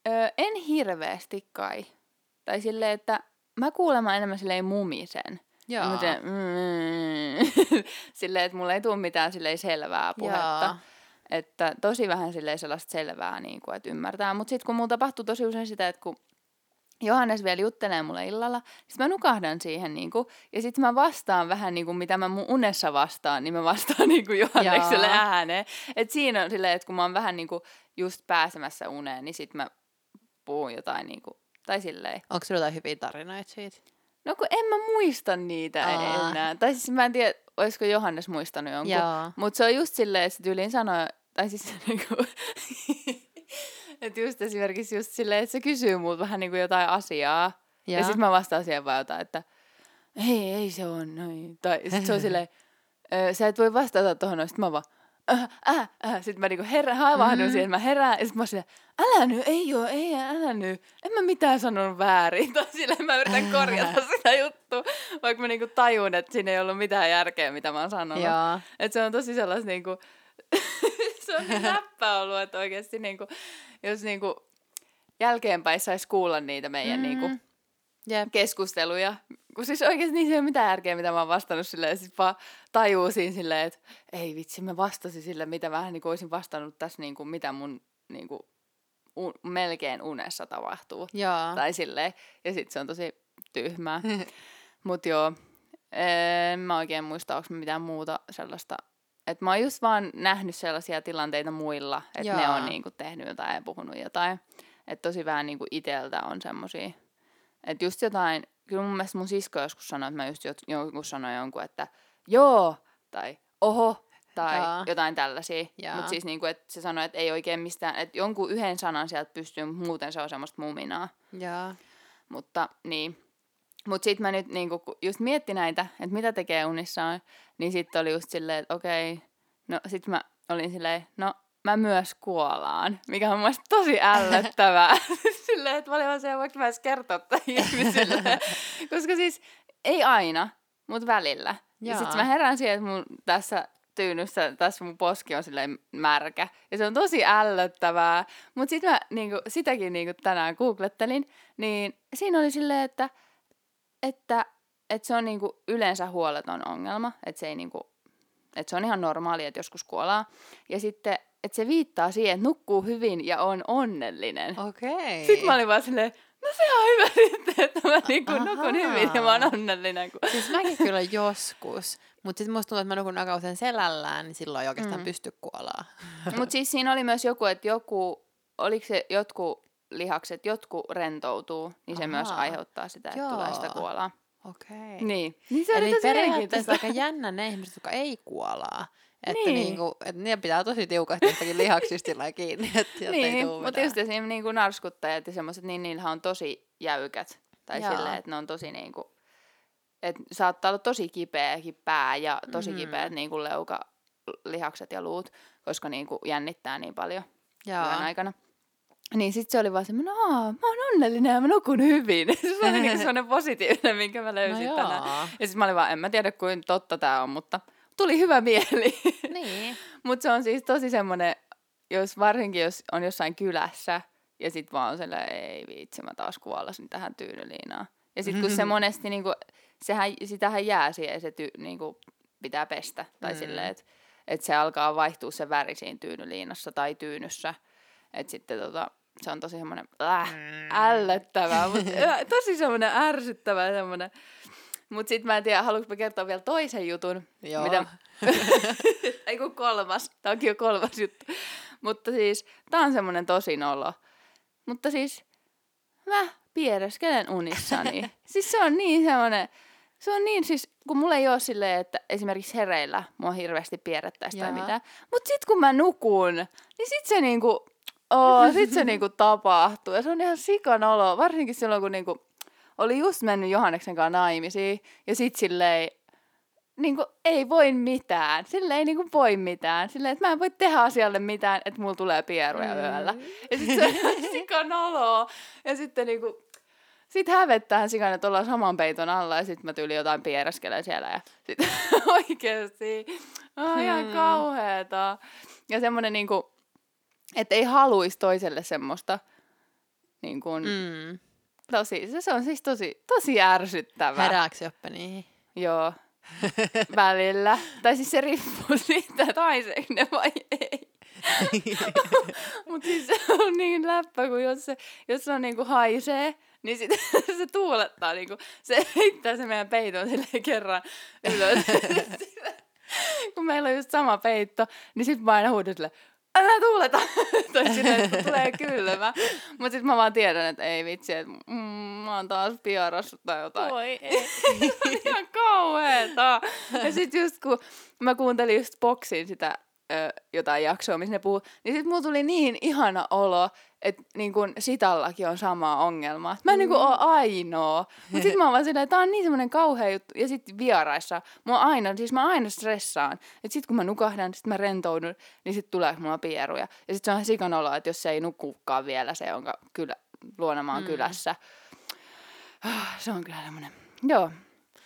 öö, en hirveästi kai. Tai silleen, että mä kuulemma enemmän silleen mumisen. Joo. Mä teen, mm, silleen, että mulla ei tule mitään silleen selvää puhetta. Joo. Että tosi vähän silleen sellaista selvää, niin kuin, että ymmärtää. Mutta sitten kun mulla tapahtuu tosi usein sitä, että kun Johannes vielä juttelee mulle illalla, niin mä nukahdan siihen niin kuin, ja sitten mä vastaan vähän niin kuin mitä mä mun unessa vastaan, niin mä vastaan niin kuin Johannekselle Jaa. ääneen. Et siinä on silleen, että kun mä oon vähän niin kuin just pääsemässä uneen, niin sitten mä puhun jotain niin kuin, tai silleen. Onko sulla jotain hyviä tarinoita siitä? No kun en mä muista niitä Aa. enää. Tai siis mä en tiedä, olisiko Johannes muistanut jonkun. Mutta se on just silleen, että tyyliin sanoo, tai siis niinku, että just esimerkiksi just silleen, että se kysyy multa vähän niinku jotain asiaa. Ja, ja sitten mä vastaan siihen vaan jotain, että ei, ei se on noin. Tai sit se on silleen, "Ö, sä et voi vastata tuohon noin. Sitten mä vaan, äh, äh, äh. Sitten mä niinku herä, havahdun Mm. siihen, mä herään. Ja sitten mä oon silleen, älä nyt, ei oo, ei, älä nyt. En mä mitään sanonut väärin. Tai silleen mä yritän korjata sitä juttua, vaikka mä niinku tajun, että siinä ei ollut mitään järkeä, mitä mä oon sanonut. Että se on tosi sellaista niinku, se on niin läppä ollut, että oikeasti niinku, jos niinku jälkeenpäin saisi kuulla niitä meidän Mm. niinku Jep. keskusteluja, kun siis oikeasti niin se ei ole mitään järkeä, mitä mä oon vastannut silleen, sit vaan tajuu siinä silleen, että ei vitsi, mä vastasin sille, mitä vähän niin kuin olisin vastannut tässä, niin kuin, mitä mun niin kuin, un, melkein unessa tapahtuu. Joo. Tai silleen, ja sitten se on tosi tyhmää. Mut joo, en mä oikein muista, onko mitään muuta sellaista, että mä oon just vaan nähnyt sellaisia tilanteita muilla, että ne on niinku tehnyt jotain ja puhunut jotain. Että tosi vähän niinku iteltä on semmosia, että just jotain, kyllä mun mielestä mun sisko joskus sanoi, että mä just jonkun sanoin jonkun, että joo, tai oho, tai Joo. jotain tällaisia. Mutta siis niinku, että se sanoi, että ei oikein mistään, että jonkun yhden sanan sieltä pystyy, mutta muuten se on semmoista muminaa. Joo. Mutta niin. Mutta sitten mä nyt niinku, just mietti näitä, että mitä tekee unissaan, niin sitten oli just silleen, että okei, no sit mä olin silleen, no mä myös kuolaan, mikä on mun tosi ällöttävää. silleen, että mä olin vaan se, voinko mä edes kertoa tämän ihmisille. Koska siis ei aina, mutta välillä. Ja Jaa. sitten mä herään siihen, että mun tässä tyynyssä, tässä mun poski on silleen märkä. Ja se on tosi ällöttävää. Mutta sitten mä niinku, sitäkin niinku tänään googlettelin, niin siinä oli silleen, että, että, että se on niinku yleensä huoleton ongelma. Että se ei niinku, että se on ihan normaali, että joskus kuolaa. Ja sitten, että se viittaa siihen, että nukkuu hyvin ja on onnellinen. Okei. Sitten mä olin vaan silleen, no se on hyvä sitten, että mä niinku nukun hyvin ja mä oon onnellinen. Kun... Siis mäkin kyllä joskus. Mutta sitten musta tuntuu, että mä nukun aika usein selällään, niin silloin ei oikeastaan Mm. pysty kuolaa. Mutta siis siinä oli myös joku, että joku, oliko se jotkut lihakset, jotkut rentoutuu, niin se myös Ahaa. aiheuttaa sitä, että tulee sitä Joo. kuolaa. Okei. Niin. niin se Eli periaatteessa aika jännä ne ihmiset, jotka ei kuolaa. Että Niin. niinku, et niiden pitää tosi tiukasti jostakin lailla kiinni, että ei Niin, tuu mutta just esim. Niinku narskuttajat ja semmoiset, niin niillähän on tosi jäykät. Tai Joo. silleen, että ne on tosi niinku, että saattaa olla tosi kipeäkin pää ja tosi Mm. kipeät niinku leuka, lihakset ja luut, koska niinku jännittää niin paljon Joo. yön aikana. Niin sit se oli vaan semmoinen, aa, mä oon onnellinen ja mä nukun hyvin. se oli niinku semmoinen positiivinen, minkä mä löysin no tänään. Ja sit mä olin vaan, en mä tiedä kuin totta tää on, mutta tuli hyvä mieli. Niin. Mutta se on siis tosi semmoinen, jos varsinkin jos on jossain kylässä ja sit vaan on sellainen, ei viitsi, mä taas kuollasin tähän tyynyliinaan. Ja sit kun se monesti niinku, sehän, sitähän jää siihen, se ty, niinku, pitää pestä. Tai mm. silleen, että et se alkaa vaihtua se väri siinä tyynyliinassa tai tyynyssä. Että sitten tota, se on tosi semmoinen äh, ällöttävää, mutta tosi semmoinen ärsyttävä semmoinen. Mutta sitten mä en tiedä, haluanko mä kertoa vielä toisen jutun. Joo. Mitä... Ei kun kolmas. Tämä onkin jo kolmas juttu. Mutta siis, tää on semmoinen tosi nolo. Mutta siis, mä piereskelen unissani. siis se on niin semmoinen, se on niin siis, kun mulla ei ole silleen, että esimerkiksi hereillä mua hirveästi pierrettäisi tai mitään. Mutta sit kun mä nukun, niin sit se niinku, oo, sit se niinku tapahtuu. Ja se on ihan sikan olo, varsinkin silloin kun niinku, oli just mennyt Johanneksen kanssa naimisiin. Ja sit silleen, niinku, ei voi mitään. Sille ei niinku voi mitään. Silleen, että mä en voi tehdä asialle mitään, että mulla tulee pieruja mm. yöllä. Ja sit se on ihan sikan olo. Ja sitten niinku, sit hävettää sikana, että ollaan saman peiton alla ja sit mä tyyli jotain piereskelen siellä ja sit oikeesti, oh, ihan Hmm. kauheeta. Ja semmonen niinku, että ei haluis toiselle semmoista, niin kuin, mm. Tosi, se, se on siis tosi, tosi ärsyttävää. Herääks Joppe niihin? Joo, välillä. Tai siis se riippuu siitä, että ne vai ei. Mutta siis se on niin läppä, kun jos se, jos se on niinku haisee, niin sit se tuulettaa niinku, se heittää se meidän peiton silleen kerran ylös. kun meillä on just sama peitto, niin sit mä aina huudan silleen, älä tuuleta! tai silleen, että tulee kylmä. Mutta sit mä vaan tiedän, että ei vitsi, että mm, mä oon taas piarassut tai jotain. Voi ei. ihan kauheeta. Ja sit just kun mä kuuntelin just Boxin sitä ö, jotain jaksoa, missä ne puhuu, niin sit mulla tuli niin ihana olo, että niin kun Sitallakin on sama ongelma. Mä en niin oo ainoa. Mut sit mä oon vaan silleen, että tää on niin semmonen kauhea juttu. Ja sit vieraissa, mua aina, siis mä aina stressaan. Että sit kun mä nukahdan, sit mä rentoudun, niin sit tulee mulla pieruja. Ja sit se on sikan olo, että jos se ei nukukaan vielä se, jonka kylä, luonamaan Mm. mm. kylässä. Se on kyllä semmonen, joo.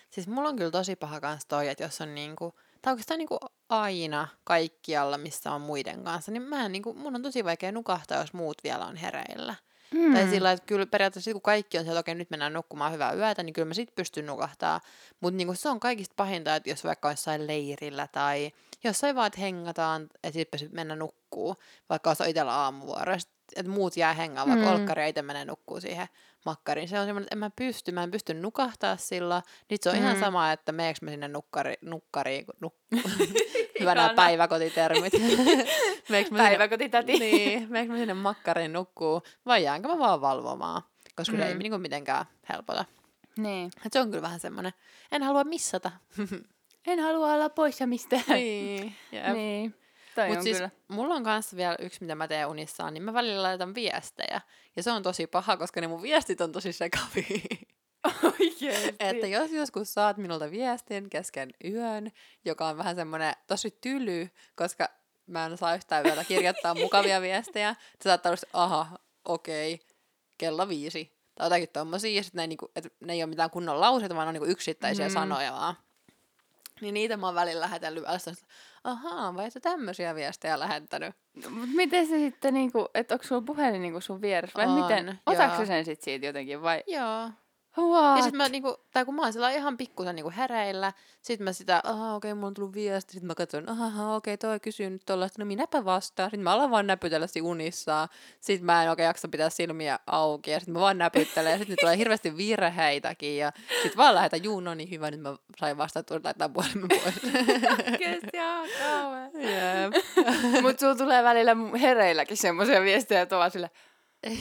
Siis mulla on kyllä tosi paha kans toi, että jos on niinku, tai oikeastaan niinku aina kaikkialla, missä on muiden kanssa, niin mä en niinku, mun on tosi vaikea nukahtaa, jos muut vielä on hereillä. Mm. Tai sillä että kyllä periaatteessa sit, kun kaikki on se, että okei, nyt mennään nukkumaan hyvää yötä, niin kyllä mä sit pystyn nukahtaa. Mutta niin se on kaikista pahinta, että jos vaikka jossain leirillä tai jossain vaan, että hengataan, että sitten mennä nukkuu, vaikka olisi itsellä aamuvuoro, että muut jää hengaan, vaikka mm. olkkari ja itse menee nukkuu siihen makkariin. Se on semmoinen, että en mä pysty, mä en pysty nukahtaa sillä. Nyt se on mm. ihan sama, että meekö mä sinne nukkari, nukkariin, nuk... hyvä nämä päiväkotitermit. Päiväkotitäti. niin, meekö mä sinne makkariin nukkuu, vai jäänkö mä vaan valvomaan, koska mm. se ei mm. niinku mitenkään helpota. Niin. Et se on kyllä vähän semmoinen, en halua missata. en halua olla poissa mistään. Niin, niin. Toi Mut siis kyllä. mulla on kanssa vielä yksi, mitä mä teen unissaan, niin mä välillä laitan viestejä. Ja se on tosi paha, koska ne mun viestit on tosi sekavia. Oikeesti. että jos joskus saat minulta viestin kesken yön, joka on vähän semmoinen tosi tyly, koska mä en saa yhtään yöllä kirjoittaa mukavia viestejä, se saattaa olla, aha, okei, okay, kello viisi. Tai jotakin tommosia, ja sit ne, niinku, et ne ei ole mitään kunnon lauseita, vaan on niinku yksittäisiä mm. sanoja vaan. Niin niitä mä oon välillä lähetellyt ahaa, vai et tämmöisiä viestejä lähettänyt? No, mut miten se sitten, niinku, että onko sulla puhelin niinku sun vieressä, vai on, miten? Osaatko sen sitten siitä jotenkin, vai? Joo. What? Ja sit mä niinku, tai kun mä oon sillä ihan pikkusen niinku hereillä, sit mä sitä, aha okei, okay, mulla on tullut viesti, sit mä katson, aha okei, okay, toi kysyy nyt tollaista, no minäpä vastaan. Sit mä alan vaan näpytellä siinä unissaan. Sit mä en oikein jaksa pitää silmiä auki ja sit mä vaan näpyttelen ja sit ne tulee hirveästi virheitäkin ja sit vaan lähetä, juu, no niin hyvä, nyt mä sain vastata, että laittaa puhelimen pois. Kesti ihan kauan. Yep. Mut sulla tulee välillä hereilläkin semmoisia viestejä, että ovat sille,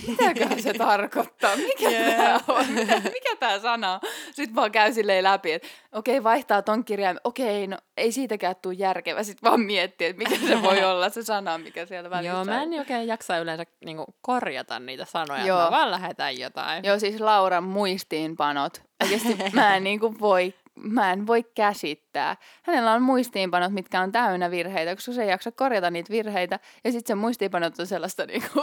Mitäköhän se tarkoittaa? Mikä yeah. tämä on? Mikä tämä sana Sitten vaan käy silleen läpi, että okei, okay, vaihtaa ton kirjaimen. Okei, okay, no ei siitäkään tule järkevä. Sitten vaan miettii, että mikä se voi olla se sana, mikä siellä välissä Joo, mä en oikein jaksa yleensä niinku korjata niitä sanoja. Joo. Mä vaan lähetän jotain. Joo, siis Lauran muistiinpanot. Oikeasti mä en niinku voi mä en voi käsittää. Hänellä on muistiinpanot, mitkä on täynnä virheitä, koska se ei jaksa korjata niitä virheitä. Ja sitten se muistiinpanot on sellaista niinku...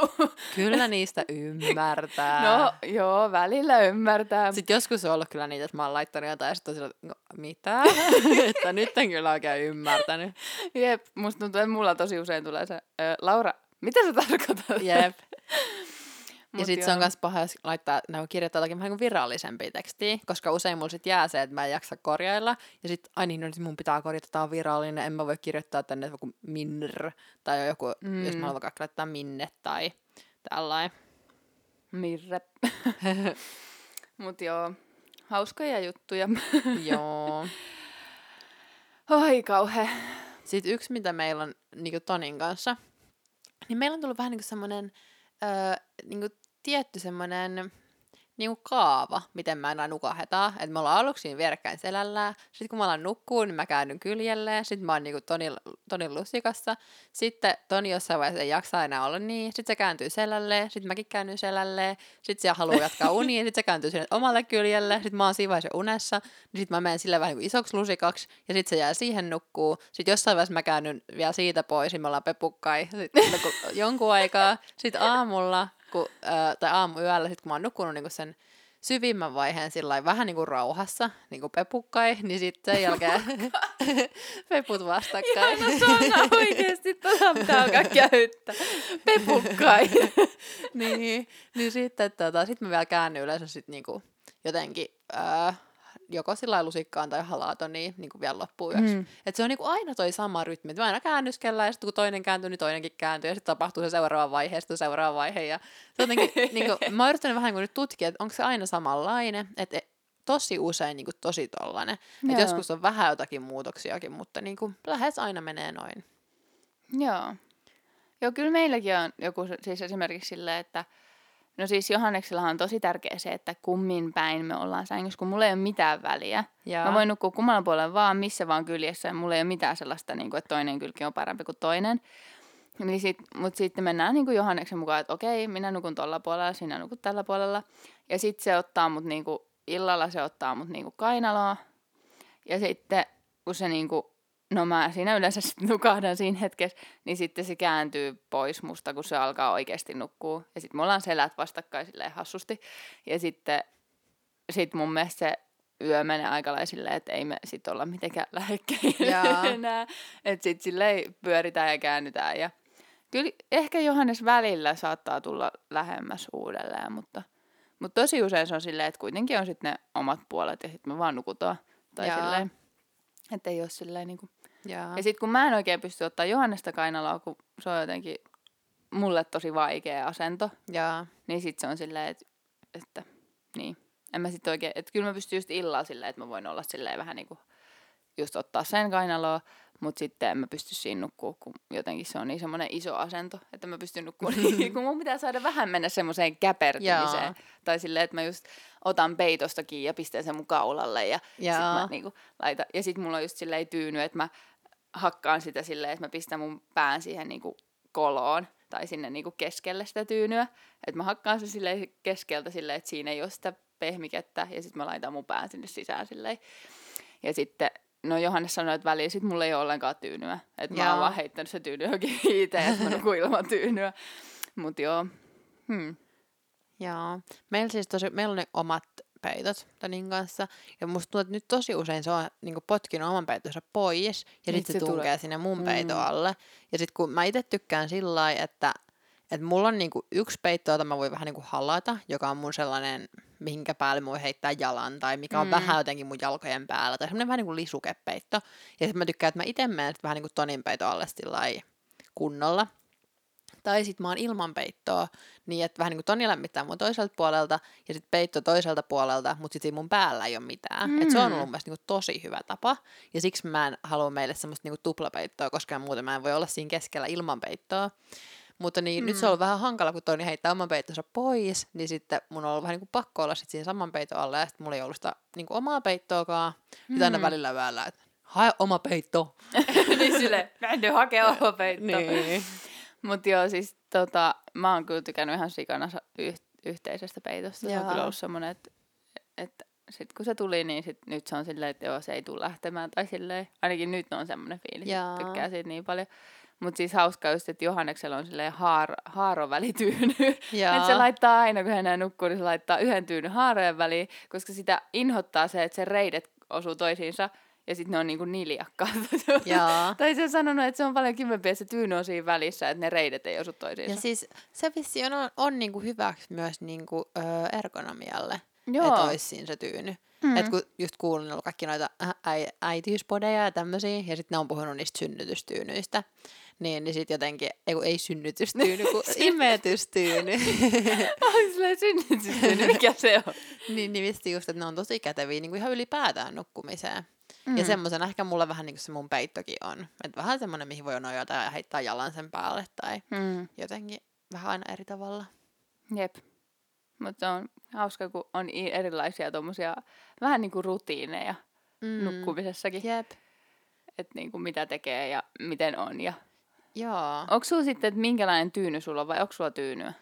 Kyllä niistä ymmärtää. No joo, välillä ymmärtää. Sitten joskus on ollut kyllä niitä, että mä oon laittanut jotain ja sitten on no, mitä? että nyt en kyllä oikein ymmärtänyt. Jep, musta tuntuu, että mulla tosi usein tulee se, Laura, mitä se tarkoittaa? Jep. ja sitten se on myös paha, jos laittaa, ne on kirjoittaa jotakin vähän virallisempia tekstiä, koska usein mulla sit jää se, että mä en jaksa korjailla. Ja sitten, ai niin, no, mun pitää korjata, tämä on virallinen, en mä voi kirjoittaa tänne joku minr, tai joku, mm. jos mä haluan vaikka laittaa minne, tai tällainen. Mirre. Mut joo, hauskoja juttuja. joo. Oi kauhe. Sitten yksi, mitä meillä on niin Tonin kanssa, niin meillä on tullut vähän niin semmoinen öö, niin tietty semmoinen niinku kaava, miten mä aina nukahetaan. Että me ollaan aluksi siinä vierekkäin selällään. Sitten kun mä alan nukkuu, niin mä käännyn kyljelleen. Sitten mä oon niinku Tonin, Tonin lusikassa. Sitten Toni jossain vaiheessa ei jaksa enää olla niin. Sitten se kääntyy selälleen. Sitten mäkin käännyn selälleen. Sitten se haluaa jatkaa uniin. Sitten se kääntyy sinne omalle kyljelle. Sitten mä oon siinä vaiheessa unessa. Niin sitten mä menen sille vähän niin isoksi lusikaksi. Ja sitten se jää siihen nukkuu. Sitten jossain vaiheessa mä käännyn vielä siitä pois. Niin me ollaan pepukkai. Sitten jonkun aikaa. Sitten aamulla kun, äh, tai aamuyöllä, sit kun mä oon nukkunut niin sen syvimmän vaiheen sillä vähän niin kuin rauhassa, niin kuin pepukkai, niin sitten sen jälkeen peput vastakkain. Ihana sana oikeesti, tuota pitää alkaa käyttää. Pepukkai. niin, niin sitten tota, sit mä vielä käännyn yleensä sit niinku jotenkin, äh, joko sillä lusikkaan tai halatoniin niin kuin vielä loppuun mm. Et se on niin kuin aina toi sama rytmi. Että aina käännyskellään ja sitten kun toinen kääntyy, niin toinenkin kääntyy ja sitten tapahtuu se seuraava vaihe ja sitten seuraava vaihe. Ja se jotenkin, niin kuin, mä oon yrittänyt vähän niin nyt tutkia, että onko se aina samanlainen. Että tosi usein niin kuin, tosi tollanen. Että joskus on vähän jotakin muutoksiakin, mutta niin kuin, lähes aina menee noin. Joo. Joo, kyllä meilläkin on joku siis esimerkiksi silleen, että – No siis Johanneksellahan on tosi tärkeä se, että kummin päin me ollaan sängyssä, kun mulla ei ole mitään väliä. Joo. Mä voin nukkua kummalla puolella vaan, missä vaan kyljessä, ja mulla ei ole mitään sellaista, niin kuin, että toinen kylki on parempi kuin toinen. Niin sit, mutta sitten mennään niin kuin Johanneksen mukaan, että okei, minä nukun tuolla puolella, sinä nukut tällä puolella. Ja sitten se ottaa mut niin kuin, illalla se ottaa mut niin kuin kainaloa. Ja sitten kun se niin kuin, no mä siinä yleensä sitten nukahdan siinä hetkessä, niin sitten se kääntyy pois musta, kun se alkaa oikeasti nukkua. Ja sitten me ollaan selät vastakkain silleen hassusti. Ja sitten sit mun mielestä se yö menee aika silleen, että ei me sitten olla mitenkään lähekkäin enää. Että sitten silleen pyöritään ja käännytään ja Kyllä ehkä Johannes välillä saattaa tulla lähemmäs uudelleen, mutta, mutta tosi usein se on silleen, että kuitenkin on sitten ne omat puolet ja sitten me vaan nukutaan. Tai Jaa. silleen, että ei ole silleen niinku. Jaa. Ja sitten kun mä en oikein pysty ottaa Johannesta kainaloa, kun se on jotenkin mulle tosi vaikea asento, Jaa. niin sitten se on silleen, että, että niin. En mä sitten oikein, että kyllä mä pystyn just illalla silleen, että mä voin olla silleen vähän niinku just ottaa sen kainaloa, mutta sitten en mä pysty siinä nukkua, kun jotenkin se on niin semmoinen iso asento, että mä pystyn nukkua niin, kun mun pitää saada vähän mennä semmoiseen käpertymiseen. Jaa. Tai silleen, että mä just otan peitosta kiinni ja pistän sen mun kaulalle ja sit Jaa. mä niinku laitan. Ja sit mulla on just silleen tyyny, että mä hakkaan sitä silleen, että mä pistän mun pään siihen niinku koloon tai sinne niinku keskelle sitä tyynyä. Että mä hakkaan sen silleen keskeltä silleen, että siinä ei ole sitä pehmikettä ja sitten mä laitan mun pään sinne sisään silleen. Ja sitten, no Johannes sanoi, että välillä sit mulla ei ole ollenkaan tyynyä. Että mä oon vaan heittänyt se tyyny johonkin ja sit mä nukun ilman tyynyä. Mut joo, hmm. Joo. Meillä siis tosi, meillä on ne omat peitot Tonin kanssa. Ja musta tuntuu, että nyt tosi usein se on niin potkinut oman peitonsa pois. Ja Niin sitten se, se tunkee tulee. sinne mun Mm. peiton alle. Ja sitten kun mä itse tykkään sillä lailla, että että mulla on niinku yksi peitto, jota mä voin vähän niinku halata, joka on mun sellainen, mihinkä päälle mä heittää jalan, tai mikä on Mm. vähän jotenkin mun jalkojen päällä, tai semmoinen vähän niinku lisukepeitto. Ja sitten mä tykkään, että mä itse menen vähän niinku tonin peiton alle kunnolla. Tai sit mä oon ilman peittoa, niin että vähän niin kuin Toni lämmittää mun toiselta puolelta ja sitten peitto toiselta puolelta, mutta sitten mun päällä ei ole mitään. Mm. Et se on ollut mun mielestä niin tosi hyvä tapa. Ja siksi mä en halua meille semmoista niin tuplapeittoa, koska muuten mä en voi olla siinä keskellä ilman peittoa. Mutta niin, mm. nyt se on ollut vähän hankala, kun Toni heittää oman peittonsa pois, niin sitten mun on ollut vähän niin kuin pakko olla sit siinä saman peiton alla, ja sitten mulla ei ollut sitä niin kuin omaa peittoakaan. Sitten aina Mm. välillä väällä, että hae oma peitto. niin silleen, mä en nyt hakea oma peitto. Niin. Mut joo, siis tota, mä oon kyllä tykännyt ihan sikana yh- yhteisestä peitosta. Se on Jaa. kyllä ollut semmonen, että et sit kun se tuli, niin sit nyt se on silleen, että joo, se ei tule lähtemään. Tai silleen, ainakin nyt on semmonen fiilis, Jaa. että tykkää siitä niin paljon. Mutta siis hauskaa just, että Johanneksella on silleen haar, haarovälityyny. Jaa. että se laittaa aina, kun hän nukkuu, niin se laittaa yhden tyynyn haarojen väliin, koska sitä inhottaa se, että se reidet osuu toisiinsa ja sitten ne on niinku niljakkaat. Tai se on sanonut, että se on paljon kivempi, että se tyyny on siinä välissä, että ne reidet ei osu toisiinsa. Ja siis se vissi on, on niinku hyväksi myös niinku, ö, ergonomialle, että olisi siinä se tyyny. Mm. Mm. Et kun just kuunnellut kaikki noita ä- äi, äitiyspodeja ja tämmöisiä, ja sitten ne on puhunut niistä synnytystyynyistä, niin, niin sitten jotenkin, ei, kun ei synnytystyyny, kun imetystyyny. Ai silleen synnytystyyny, mikä se on? niin, niin vissi just, että ne on tosi käteviä niin kuin ihan ylipäätään nukkumiseen. Mm. Ja Mm. semmoisen ehkä mulla vähän niin kuin se mun peittokin on. Että vähän semmoinen, mihin voi nojata ja heittää jalan sen päälle tai Mm. jotenkin vähän aina eri tavalla. Jep. Mutta on hauska, kun on erilaisia tommosia vähän niinku rutiineja mm. nukkumisessakin. Jep. Että niinku mitä tekee ja miten on. Ja... Joo. Onko sulla sitten, että minkälainen tyyny sulla on vai onko sulla tyynyä?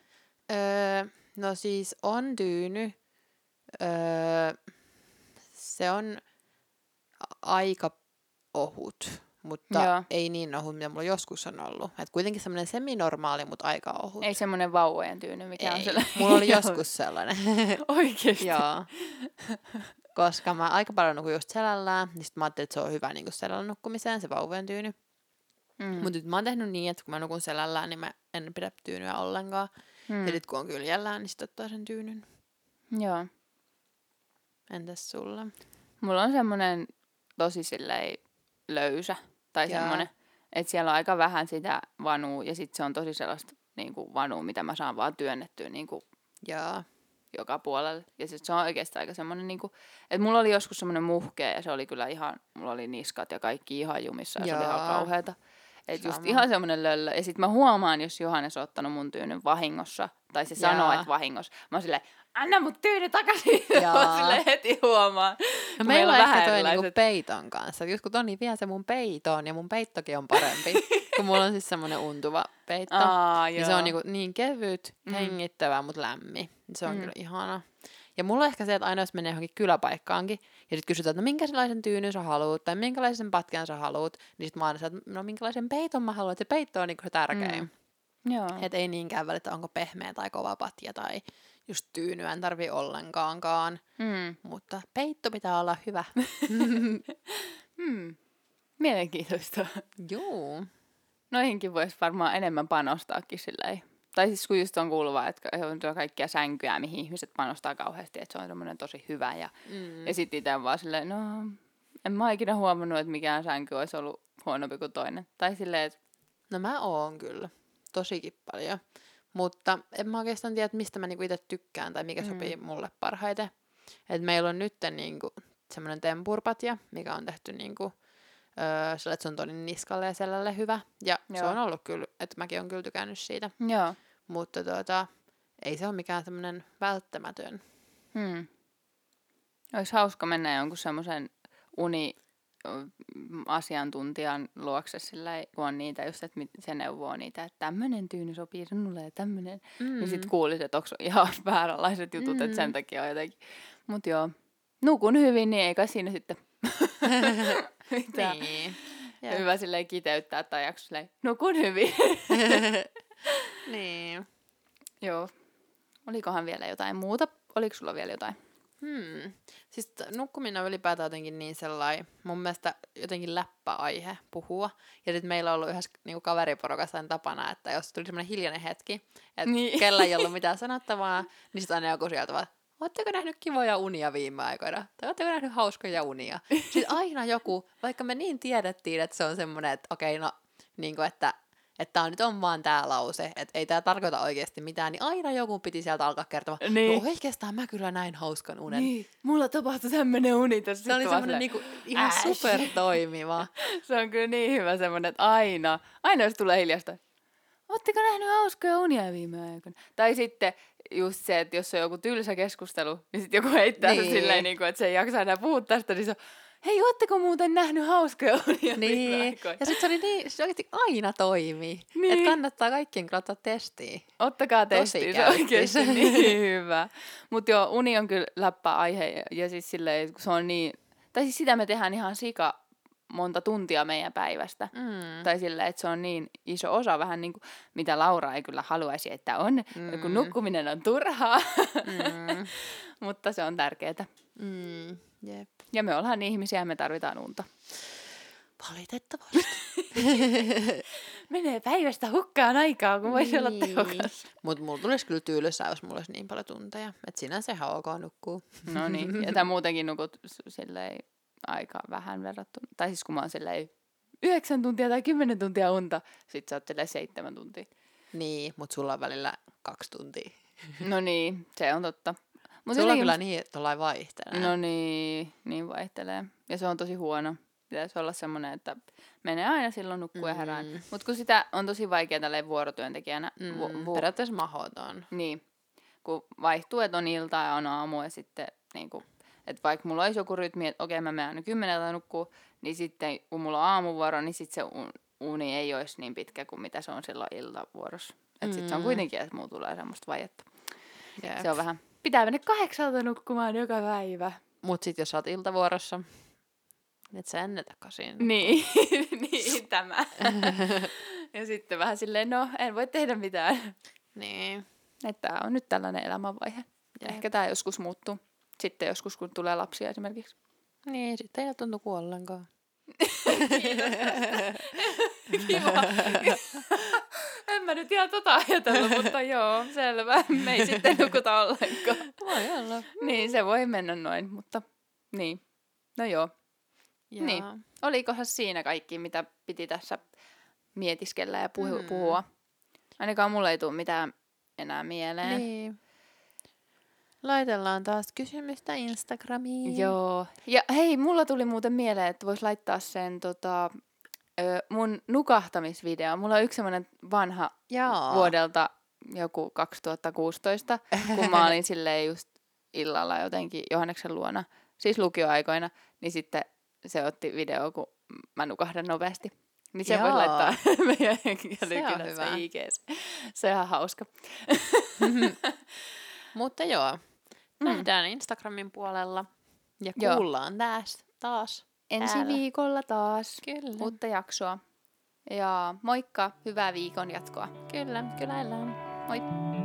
Öö, no siis on tyyny. Öö, se on aika ohut, mutta Joo. ei niin ohut, mitä mulla joskus on ollut. Et kuitenkin semmoinen seminormaali, mutta aika ohut. Ei semmoinen vauvojen tyyny, mikä on Ei. sellainen. Mulla oli joskus sellainen. Oikeesti? Joo. Koska mä aika paljon nukun just selällään, niin sit mä ajattelin, että se on hyvä niin selällä nukkumiseen, se vauvojen tyyny. Mm. Mutta nyt mä oon tehnyt niin, että kun mä nukun selällään, niin mä en pidä tyynyä ollenkaan. Mm. Ja nyt kun on kyljellään, niin sit ottaa sen tyynyn. Joo. Entäs sulla? Mulla on semmoinen tosi silleen löysä. Tai Jaa. semmoinen, että siellä on aika vähän sitä vanua ja sitten se on tosi sellaista niin kuin vanua, mitä mä saan vaan työnnettyä niin kuin Jaa. joka puolelle. Ja sit se on oikeastaan aika semmoinen, niin kuin, että mulla oli joskus semmoinen muhkea ja se oli kyllä ihan, mulla oli niskat ja kaikki ihan jumissa ja se oli ihan Jaa. kauheata. Että just ihan semmoinen löllö. Ja sitten mä huomaan, jos Johannes on ottanut mun tyynyn vahingossa, tai se Jaa. sanoo, että vahingossa. Mä oon silleen, anna mut tyyny takaisin. Jaa. Mä silleen heti huomaan. No kun meillä on ehkä toi niinku peiton kanssa. Just kun Toni vie se mun peitoon ja mun peittokin on parempi. kun mulla on siis semmonen untuva peitto. Aa, niin se on niinku niin kevyt, Mm. hengittävä, mutta lämmin. Se on Mm. kyllä ihana. Ja mulla on ehkä se, että aina jos menee johonkin kyläpaikkaankin, ja sitten kysytään, että no minkälaisen tyynyn sä haluut, tai minkälaisen patjan sä haluut, niin sitten mä aina sanon, että no minkälaisen peiton mä haluan, että se peitto on niinku se tärkein. Mm. Joo. Että ei niinkään välitä, onko pehmeä tai kova patja, tai just tyynyä en tarvi ollenkaankaan. Mm. Mutta peitto pitää olla hyvä. Hmm. Mielenkiintoista. Juu. noihinkin voisi varmaan enemmän panostaakin silleen. Tai siis kun just on kuuluvaa, että on kaikkia sänkyjä, mihin ihmiset panostaa kauheasti, että se on semmoinen tosi hyvä. Ja, Mm. ja sitten itse vaan silleen, no en mä ikinä huomannut, että mikään sänky olisi ollut huonompi kuin toinen. Tai silleen, että No mä oon kyllä. Tosikin paljon. Mutta en mä oikeastaan tiedä, että mistä mä niinku itse tykkään tai mikä Mm. sopii mulle parhaiten. Et meillä on nyt niinku semmoinen tempurpatja, mikä on tehty niinku, öö, sillä, että se on toinen niskalle ja selälle hyvä. Ja Joo. se on ollut kyllä, että mäkin on kyllä tykännyt siitä. joo. Mutta tuota, ei se ole mikään semmoinen välttämätön. Hmm. Olisi hauska mennä jonkun semmoisen uni asiantuntijan luokse sillä kun on niitä just, että se neuvoo niitä, että tämmöinen tyyny sopii sinulle ja tämmöinen. Mm. Niin sit kuulisi, että onko ihan vääränlaiset jutut, mm. että sen takia on jotenkin. Mut joo, nukun hyvin, niin ei kai siinä sitten mitään. Niin. Ja hyvä silleen kiteyttää tai jakso silleen, nukun hyvin. niin. joo. Olikohan vielä jotain muuta? Oliko sulla vielä jotain? Hmm. Siis nukkuminen on ylipäätään jotenkin niin sellainen, mun mielestä jotenkin läppäaihe puhua. Ja sitten meillä on ollut yhdessä niinku kaveriporukassa aina tapana, että jos tuli semmoinen hiljainen hetki, että Niin. kellä ei ollut mitään sanottavaa, niin sitten aina joku sieltä vaan, Oletteko nähnyt kivoja unia viime aikoina? Tai oletteko nähnyt hauskoja unia? Sitten aina joku, vaikka me niin tiedettiin, että se on semmoinen, että okei, no, niin kuin, että että tää nyt on vaan tää lause, että ei tää tarkoita oikeasti mitään, niin aina joku piti sieltä alkaa kertomaan, Niin. no oikeastaan mä kyllä näin hauskan unen. Niin, mulla tapahtui tämmönen uni tässä. Se oli semmoinen niinku ihan Äsh. super toimiva. Se on kyllä niin hyvä semmoinen, että aina, aina jos tulee hiljasta. Ootteko nähnyt hauskoja unia viime aikoina? Tai sitten just se, että jos on joku tylsä keskustelu, niin sitten joku heittää niin. Niin. silleen, niin kuin, että se ei jaksa enää puhua tästä, niin se on, hei, ootteko muuten nähnyt hauskoja unia Niin. Ja sitten se oli niin, se oikeasti aina toimii. Niin. Että kannattaa kaikkien kyllä ottaa testiin. Ottakaa testiin, se oikeasti niin hyvä. Mutta joo, uni on kyllä läppäaihe ja, ja siis silleen, kun se on niin, tai siis sitä me tehdään ihan sika monta tuntia meidän päivästä. Mm. Tai sillä, että se on niin iso osa, vähän niin kuin mitä Laura ei kyllä haluaisi, että on, mm. kun nukkuminen on turhaa, Mm. mutta se on tärkeää. Mm. Jep. Ja me ollaan ihmisiä ja me tarvitaan unta. Valitettavasti. Menee päivästä hukkaan aikaa, kun voisi olla Niin. tehokas. Mutta mulla tulisi kyllä tylsää, jos mulla olisi niin paljon tunteja. Että sinänsä ihan ok nukkuu. No niin, ja muutenkin nukut silleen aika vähän verrattuna. Tai siis kun mä oon silleen yhdeksän tuntia tai kymmenen tuntia unta, sit sä oot seitsemän tuntia. Niin, mutta sulla on välillä kaksi tuntia. No niin, se on totta. Mut Sulla on kyllä niin, että tuollain vaihtelee. No niin, niin vaihtelee. Ja se on tosi huono. Pitäisi olla semmoinen, että menee aina silloin nukkuu ja herään. Mm. Mutta kun sitä on tosi vaikea tälleen vuorotyöntekijänä. Mm, Vu- vu- periaatteessa mahoton. niin, kun vaihtuu, että on ilta ja on aamu ja sitten niin kuin, että vaikka mulla olisi joku rytmi, että okei mä menen aina kymmeneltä nukkuu, niin sitten kun mulla on aamuvuoro, niin sitten se un- uni ei olisi niin pitkä kuin mitä se on silloin iltavuorossa. Että sitten se on Mm. kuitenkin, että mulla tulee semmoista vajetta. Jep. Se on vähän, pitää mennä kahdeksalta nukkumaan joka päivä. Mut sit jos sä oot iltavuorossa, et sä ennen takaisin. Niin, niin tämä. ja sitten vähän silleen, no en voi tehdä mitään. Niin. Että on nyt tällainen elämänvaihe. Ja Jep. ehkä tämä joskus muuttuu. Sitten joskus, kun tulee lapsia esimerkiksi. Niin, sitten ei tuntu kuollenkaan. Kiva. En mä nyt ihan tota ajatellut, mutta joo, selvä. Me ei sitten nukuta ollenkaan. Voi olla. Niin, se voi mennä noin, mutta niin. No joo. Joo. Niin. Olikohan siinä kaikki, mitä piti tässä mietiskellä ja puhu- Mm. puhua? Ainakaan mulle ei tule mitään enää mieleen. Niin. Laitellaan taas kysymystä Instagramiin. Joo. Ja hei, mulla tuli muuten mieleen, että vois laittaa sen tota, ö, mun nukahtamisvideo. Mulla on yksi semmoinen vanha Joo. vuodelta joku 2016, kun mä olin silleen just illalla jotenkin Johanneksen luona, siis lukioaikoina, niin sitten se otti video, kun mä nukahdan nopeasti. Niin se voi laittaa meidän se IGs. Se on ihan hauska. Mutta joo, Mm. nähdään Instagramin puolella. Ja kuullaan taas. taas. Ensi Täällä. viikolla taas Kyllä. uutta jaksoa. Ja moikka, hyvää viikon jatkoa. Kyllä, kyllä elää. Moi!